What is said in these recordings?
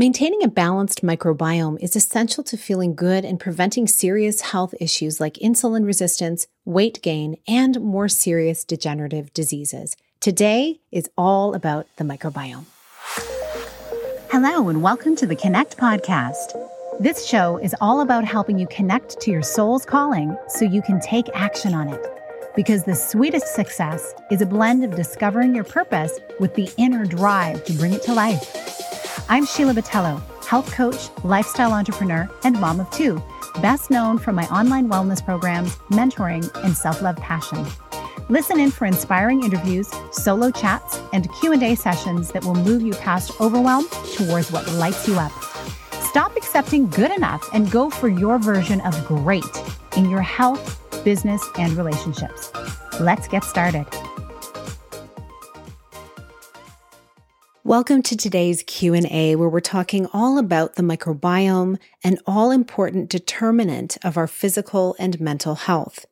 Maintaining a balanced microbiome is essential to feeling good and preventing serious health issues like insulin resistance, weight gain, and more serious degenerative diseases. Today is all about the microbiome. Hello, and welcome to the Connect Podcast. This show is all about helping you connect to your soul's calling so you can take action on it. Because the sweetest success is a blend of discovering your purpose with the inner drive to bring it to life. I'm Sheila Botelho, health coach, lifestyle entrepreneur, and mom of two, best known for my online wellness programs, mentoring, and self-love passion. Listen in for inspiring interviews, solo chats, and Q&A sessions that will move you past overwhelm towards what lights you up. Stop accepting good enough and go for your version of great in your health, business, and relationships. Let's get started. Welcome to today's Q&A where we're talking all about the microbiome, an all-important determinant of our physical and mental health.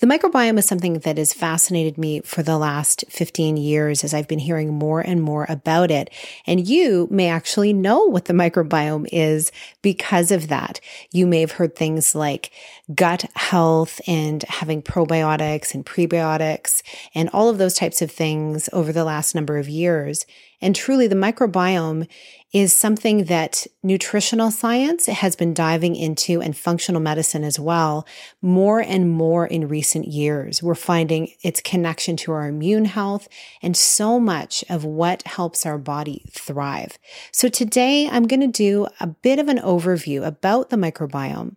The microbiome is something that has fascinated me for the last 15 years as I've been hearing more and more about it. And you may actually know what the microbiome is because of that. You may have heard things like gut health and having probiotics and prebiotics and all of those types of things over the last number of years. And truly, the microbiome is something that nutritional science has been diving into and functional medicine as well more and more in recent years. We're finding its connection to our immune health and so much of what helps our body thrive. So today I'm going to do a bit of an overview about the microbiome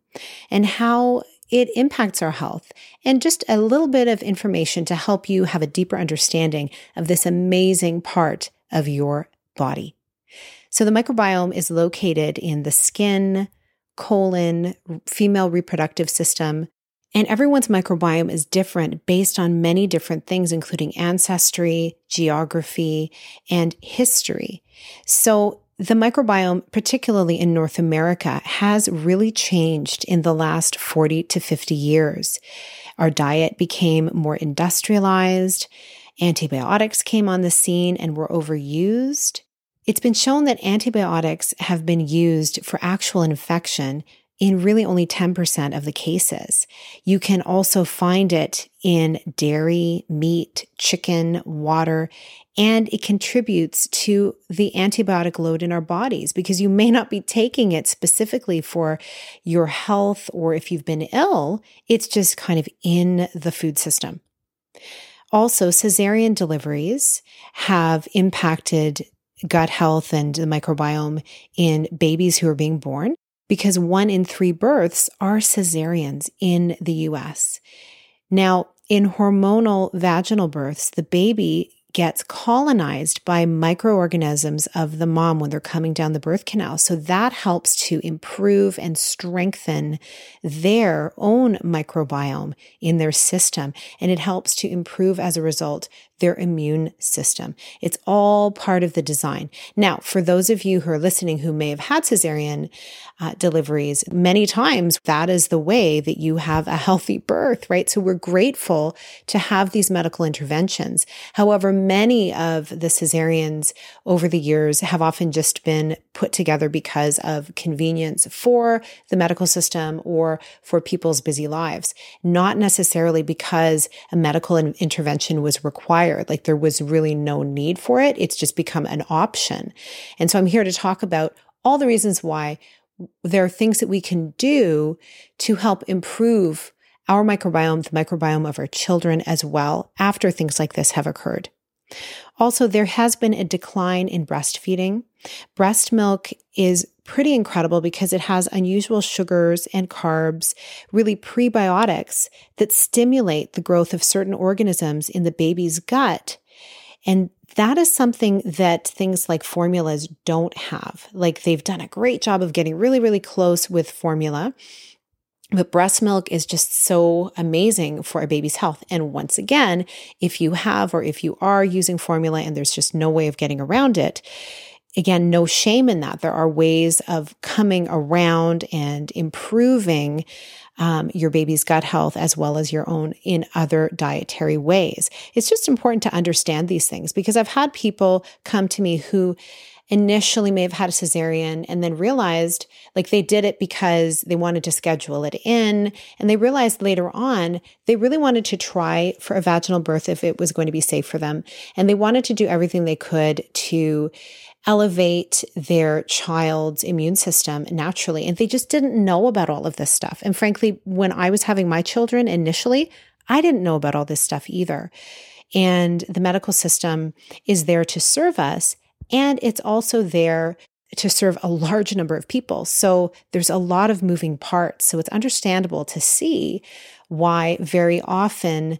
and how it impacts our health and just a little bit of information to help you have a deeper understanding of this amazing part of your body. So the microbiome is located in the skin, colon, female reproductive system, and everyone's microbiome is different based on many different things, including ancestry, geography, and history. So the microbiome, particularly in North America, has really changed in the last 40 to 50 years. Our diet became more industrialized. Antibiotics came on the scene and were overused. It's been shown that antibiotics have been used for actual infection in really only 10% of the cases. You can also find it in dairy, meat, chicken, water, and it contributes to the antibiotic load in our bodies because you may not be taking it specifically for your health or if you've been ill. It's just kind of in the food system. Also, cesarean deliveries have impacted gut health and the microbiome in babies who are being born because one in three births are cesareans in the US. Now, in hormonal vaginal births, the baby gets colonized by microorganisms of the mom when they're coming down the birth canal. So that helps to improve and strengthen their own microbiome in their system. And it helps to improve as a result their immune system. It's all part of the design. Now, for those of you who are listening who may have had cesarean uh, deliveries many times, that is the way that you have a healthy birth, right? So we're grateful to have these medical interventions. However, many of the cesareans over the years have often just been put together because of convenience for the medical system or for people's busy lives, not necessarily because a medical intervention was required required. Like there was really no need for it. It's just become an option. And so I'm here to talk about all the reasons why there are things that we can do to help improve our microbiome, the microbiome of our children as well after things like this have occurred. Also, there has been a decline in breastfeeding. Breast milk is pretty incredible because it has unusual sugars and carbs, really prebiotics that stimulate the growth of certain organisms in the baby's gut. And that is something that things like formulas don't have. Like they've done a great job of getting really, really close with formula. But breast milk is just so amazing for a baby's health. And once again, if you have or if you are using formula and there's just no way of getting around it, again, no shame in that. There are ways of coming around and improving um, your baby's gut health as well as your own in other dietary ways. It's just important to understand these things because I've had people come to me who initially may have had a cesarean and then realized like they did it because they wanted to schedule it in. And they realized later on they really wanted to try for a vaginal birth if it was going to be safe for them. And they wanted to do everything they could to elevate their child's immune system naturally. And they just didn't know about all of this stuff. And frankly, when I was having my children initially, I didn't know about all this stuff either. And the medical system is there to serve us. And it's also there to serve a large number of people. So there's a lot of moving parts. So it's understandable to see why very often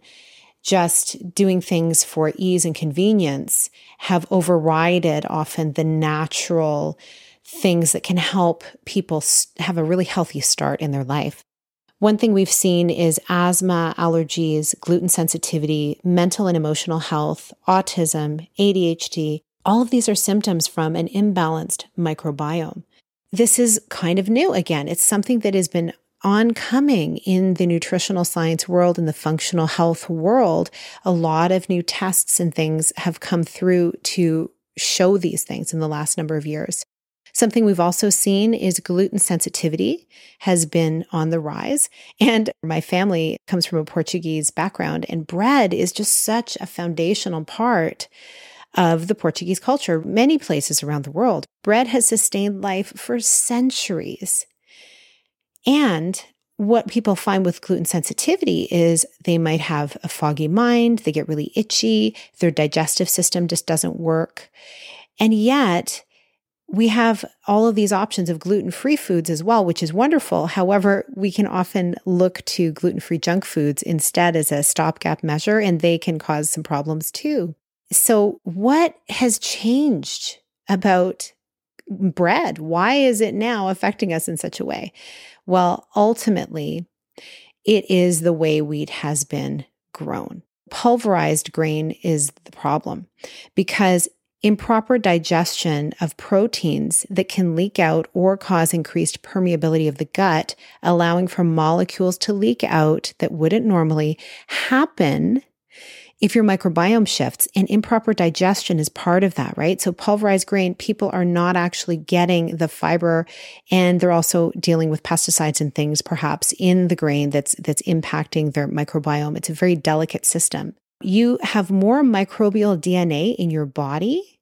just doing things for ease and convenience have overrided often the natural things that can help people have a really healthy start in their life. One thing we've seen is asthma, allergies, gluten sensitivity, mental and emotional health, autism, ADHD. All of these are symptoms from an imbalanced microbiome. This is kind of new again. It's something that has been oncoming in the nutritional science world and the functional health world. A lot of new tests and things have come through to show these things in the last number of years. Something we've also seen is gluten sensitivity has been on the rise. And my family comes from a Portuguese background, and bread is just such a foundational part of the Portuguese culture, many places around the world. Bread has sustained life for centuries. And what people find with gluten sensitivity is they might have a foggy mind, they get really itchy, their digestive system just doesn't work. And yet, we have all of these options of gluten free foods as well, which is wonderful. However, we can often look to gluten free junk foods instead as a stopgap measure, and they can cause some problems too. So, what has changed about bread? Why is it now affecting us in such a way? Well, ultimately, it is the way wheat has been grown. Pulverized grain is the problem because improper digestion of proteins that can leak out or cause increased permeability of the gut, allowing for molecules to leak out that wouldn't normally happen if your microbiome shifts and improper digestion is part of that, right? So pulverized grain, people are not actually getting the fiber and they're also dealing with pesticides and things perhaps in the grain that's, that's impacting their microbiome. It's a very delicate system you have more microbial DNA in your body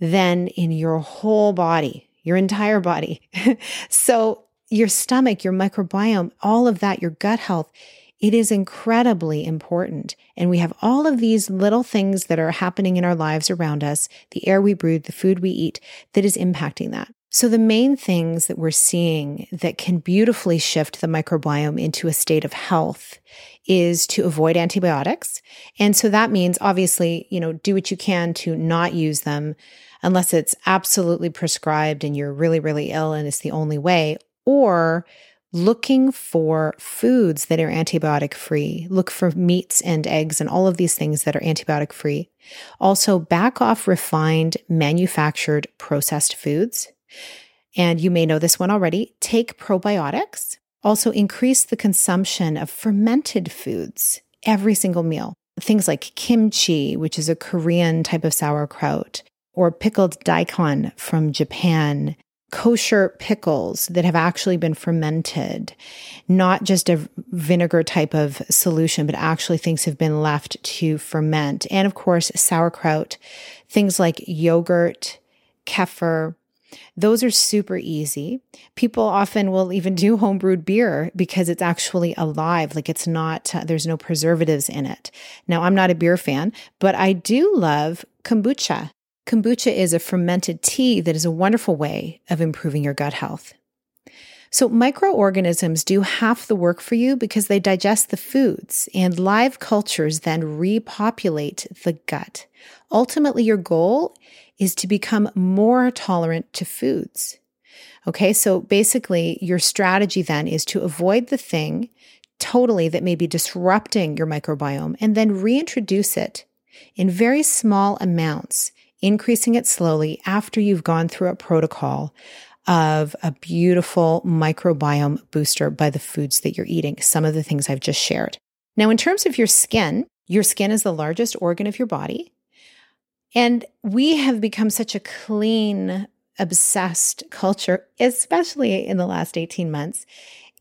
than in your whole body, your entire body. so, your stomach, your microbiome, all of that, your gut health, it is incredibly important. And we have all of these little things that are happening in our lives around us the air we breathe, the food we eat that is impacting that. So, the main things that we're seeing that can beautifully shift the microbiome into a state of health is to avoid antibiotics. And so that means obviously, you know, do what you can to not use them unless it's absolutely prescribed and you're really, really ill and it's the only way, or looking for foods that are antibiotic free. Look for meats and eggs and all of these things that are antibiotic free. Also, back off refined, manufactured, processed foods. And you may know this one already. Take probiotics. Also, increase the consumption of fermented foods every single meal. Things like kimchi, which is a Korean type of sauerkraut, or pickled daikon from Japan, kosher pickles that have actually been fermented, not just a vinegar type of solution, but actually things have been left to ferment. And of course, sauerkraut, things like yogurt, kefir, those are super easy. People often will even do homebrewed beer because it's actually alive. Like it's not, uh, there's no preservatives in it. Now, I'm not a beer fan, but I do love kombucha. Kombucha is a fermented tea that is a wonderful way of improving your gut health. So, microorganisms do half the work for you because they digest the foods, and live cultures then repopulate the gut. Ultimately, your goal is to become more tolerant to foods. Okay, so basically, your strategy then is to avoid the thing totally that may be disrupting your microbiome and then reintroduce it in very small amounts, increasing it slowly after you've gone through a protocol of a beautiful microbiome booster by the foods that you're eating, some of the things I've just shared. Now, in terms of your skin, your skin is the largest organ of your body. And we have become such a clean, obsessed culture, especially in the last 18 months.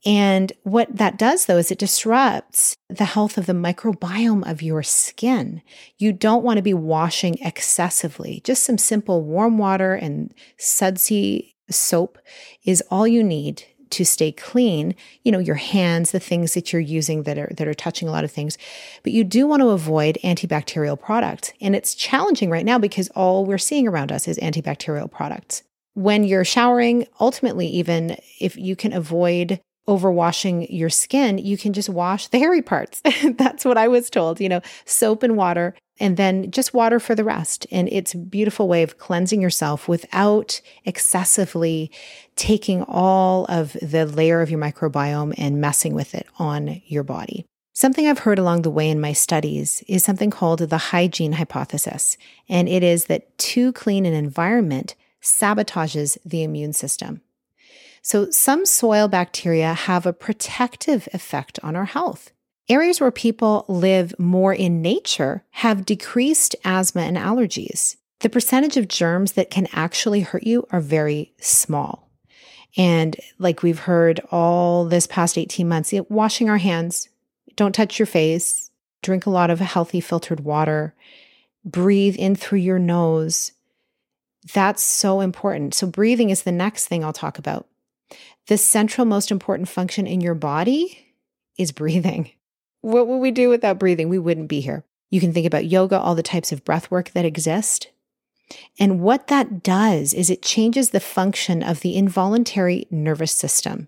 And what that does though is it disrupts the health of the microbiome of your skin. You don't want to be washing excessively. Just some simple warm water and sudsy soap is all you need to stay clean, you know, your hands, the things that you're using that are that are touching a lot of things. But you do want to avoid antibacterial products. And it's challenging right now because all we're seeing around us is antibacterial products. When you're showering, ultimately even if you can avoid overwashing your skin, you can just wash the hairy parts. That's what I was told, you know, soap and water, and then just water for the rest. And it's a beautiful way of cleansing yourself without excessively taking all of the layer of your microbiome and messing with it on your body. Something I've heard along the way in my studies is something called the hygiene hypothesis. And it is that too clean an environment sabotages the immune system. So, some soil bacteria have a protective effect on our health. Areas where people live more in nature have decreased asthma and allergies. The percentage of germs that can actually hurt you are very small. And like we've heard all this past 18 months, washing our hands, don't touch your face, drink a lot of healthy filtered water, breathe in through your nose. That's so important. So, breathing is the next thing I'll talk about. The central most important function in your body is breathing. What would we do without breathing? We wouldn't be here. You can think about yoga, all the types of breath work that exist. And what that does is it changes the function of the involuntary nervous system.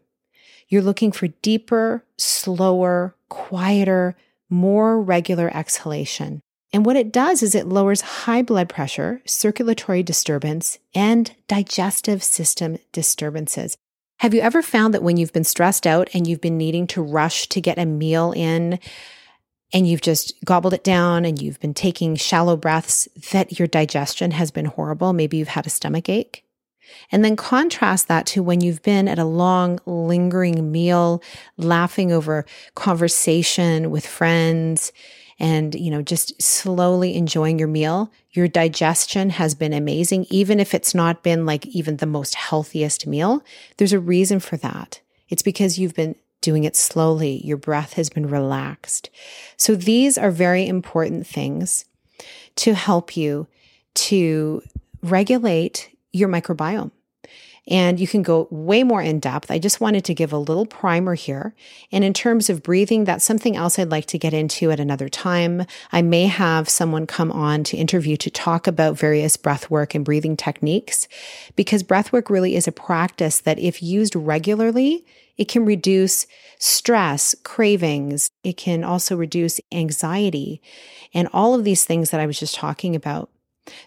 You're looking for deeper, slower, quieter, more regular exhalation. And what it does is it lowers high blood pressure, circulatory disturbance, and digestive system disturbances. Have you ever found that when you've been stressed out and you've been needing to rush to get a meal in and you've just gobbled it down and you've been taking shallow breaths, that your digestion has been horrible? Maybe you've had a stomach ache. And then contrast that to when you've been at a long, lingering meal, laughing over conversation with friends, and, you know, just slowly enjoying your meal, your digestion has been amazing. Even if it's not been like even the most healthiest meal, there's a reason for that. It's because you've been doing it slowly. Your breath has been relaxed. So these are very important things to help you to regulate your microbiome and you can go way more in depth. I just wanted to give a little primer here. And in terms of breathing, that's something else I'd like to get into at another time. I may have someone come on to interview to talk about various breath work and breathing techniques because breath work really is a practice that if used regularly, it can reduce stress, cravings. It can also reduce anxiety and all of these things that I was just talking about.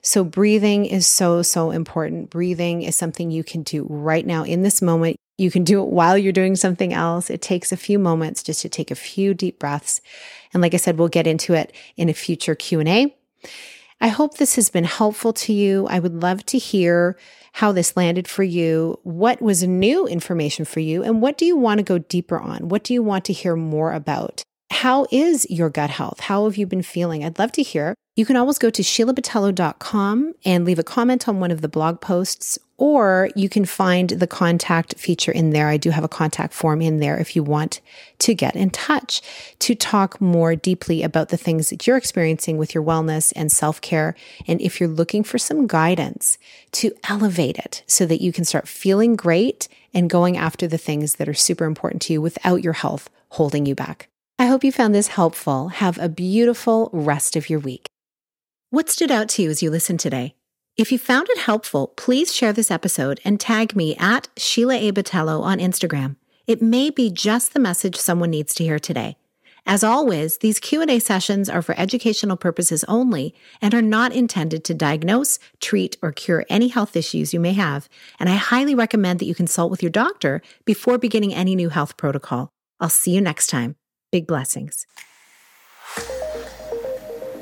So, breathing is so, so important. Breathing is something you can do right now in this moment. You can do it while you're doing something else. It takes a few moments just to take a few deep breaths. And like I said, we'll get into it in a future Q&A. I hope this has been helpful to you. I would love to hear how this landed for you. What was new information for you? And what do you want to go deeper on? What do you want to hear more about? How is your gut health? How have you been feeling? I'd love to hear. You can always go to sheilabotelho.com and leave a comment on one of the blog posts, or you can find the contact feature in there. I do have a contact form in there if you want to get in touch to talk more deeply about the things that you're experiencing with your wellness and self care. And if you're looking for some guidance to elevate it so that you can start feeling great and going after the things that are super important to you without your health holding you back. I hope you found this helpful. Have a beautiful rest of your week. What stood out to you as you listened today? If you found it helpful, please share this episode and tag me at Sheila A. Botelho on Instagram. It may be just the message someone needs to hear today. As always, these Q&A sessions are for educational purposes only and are not intended to diagnose, treat, or cure any health issues you may have, and I highly recommend that you consult with your doctor before beginning any new health protocol. I'll see you next time. Big blessings.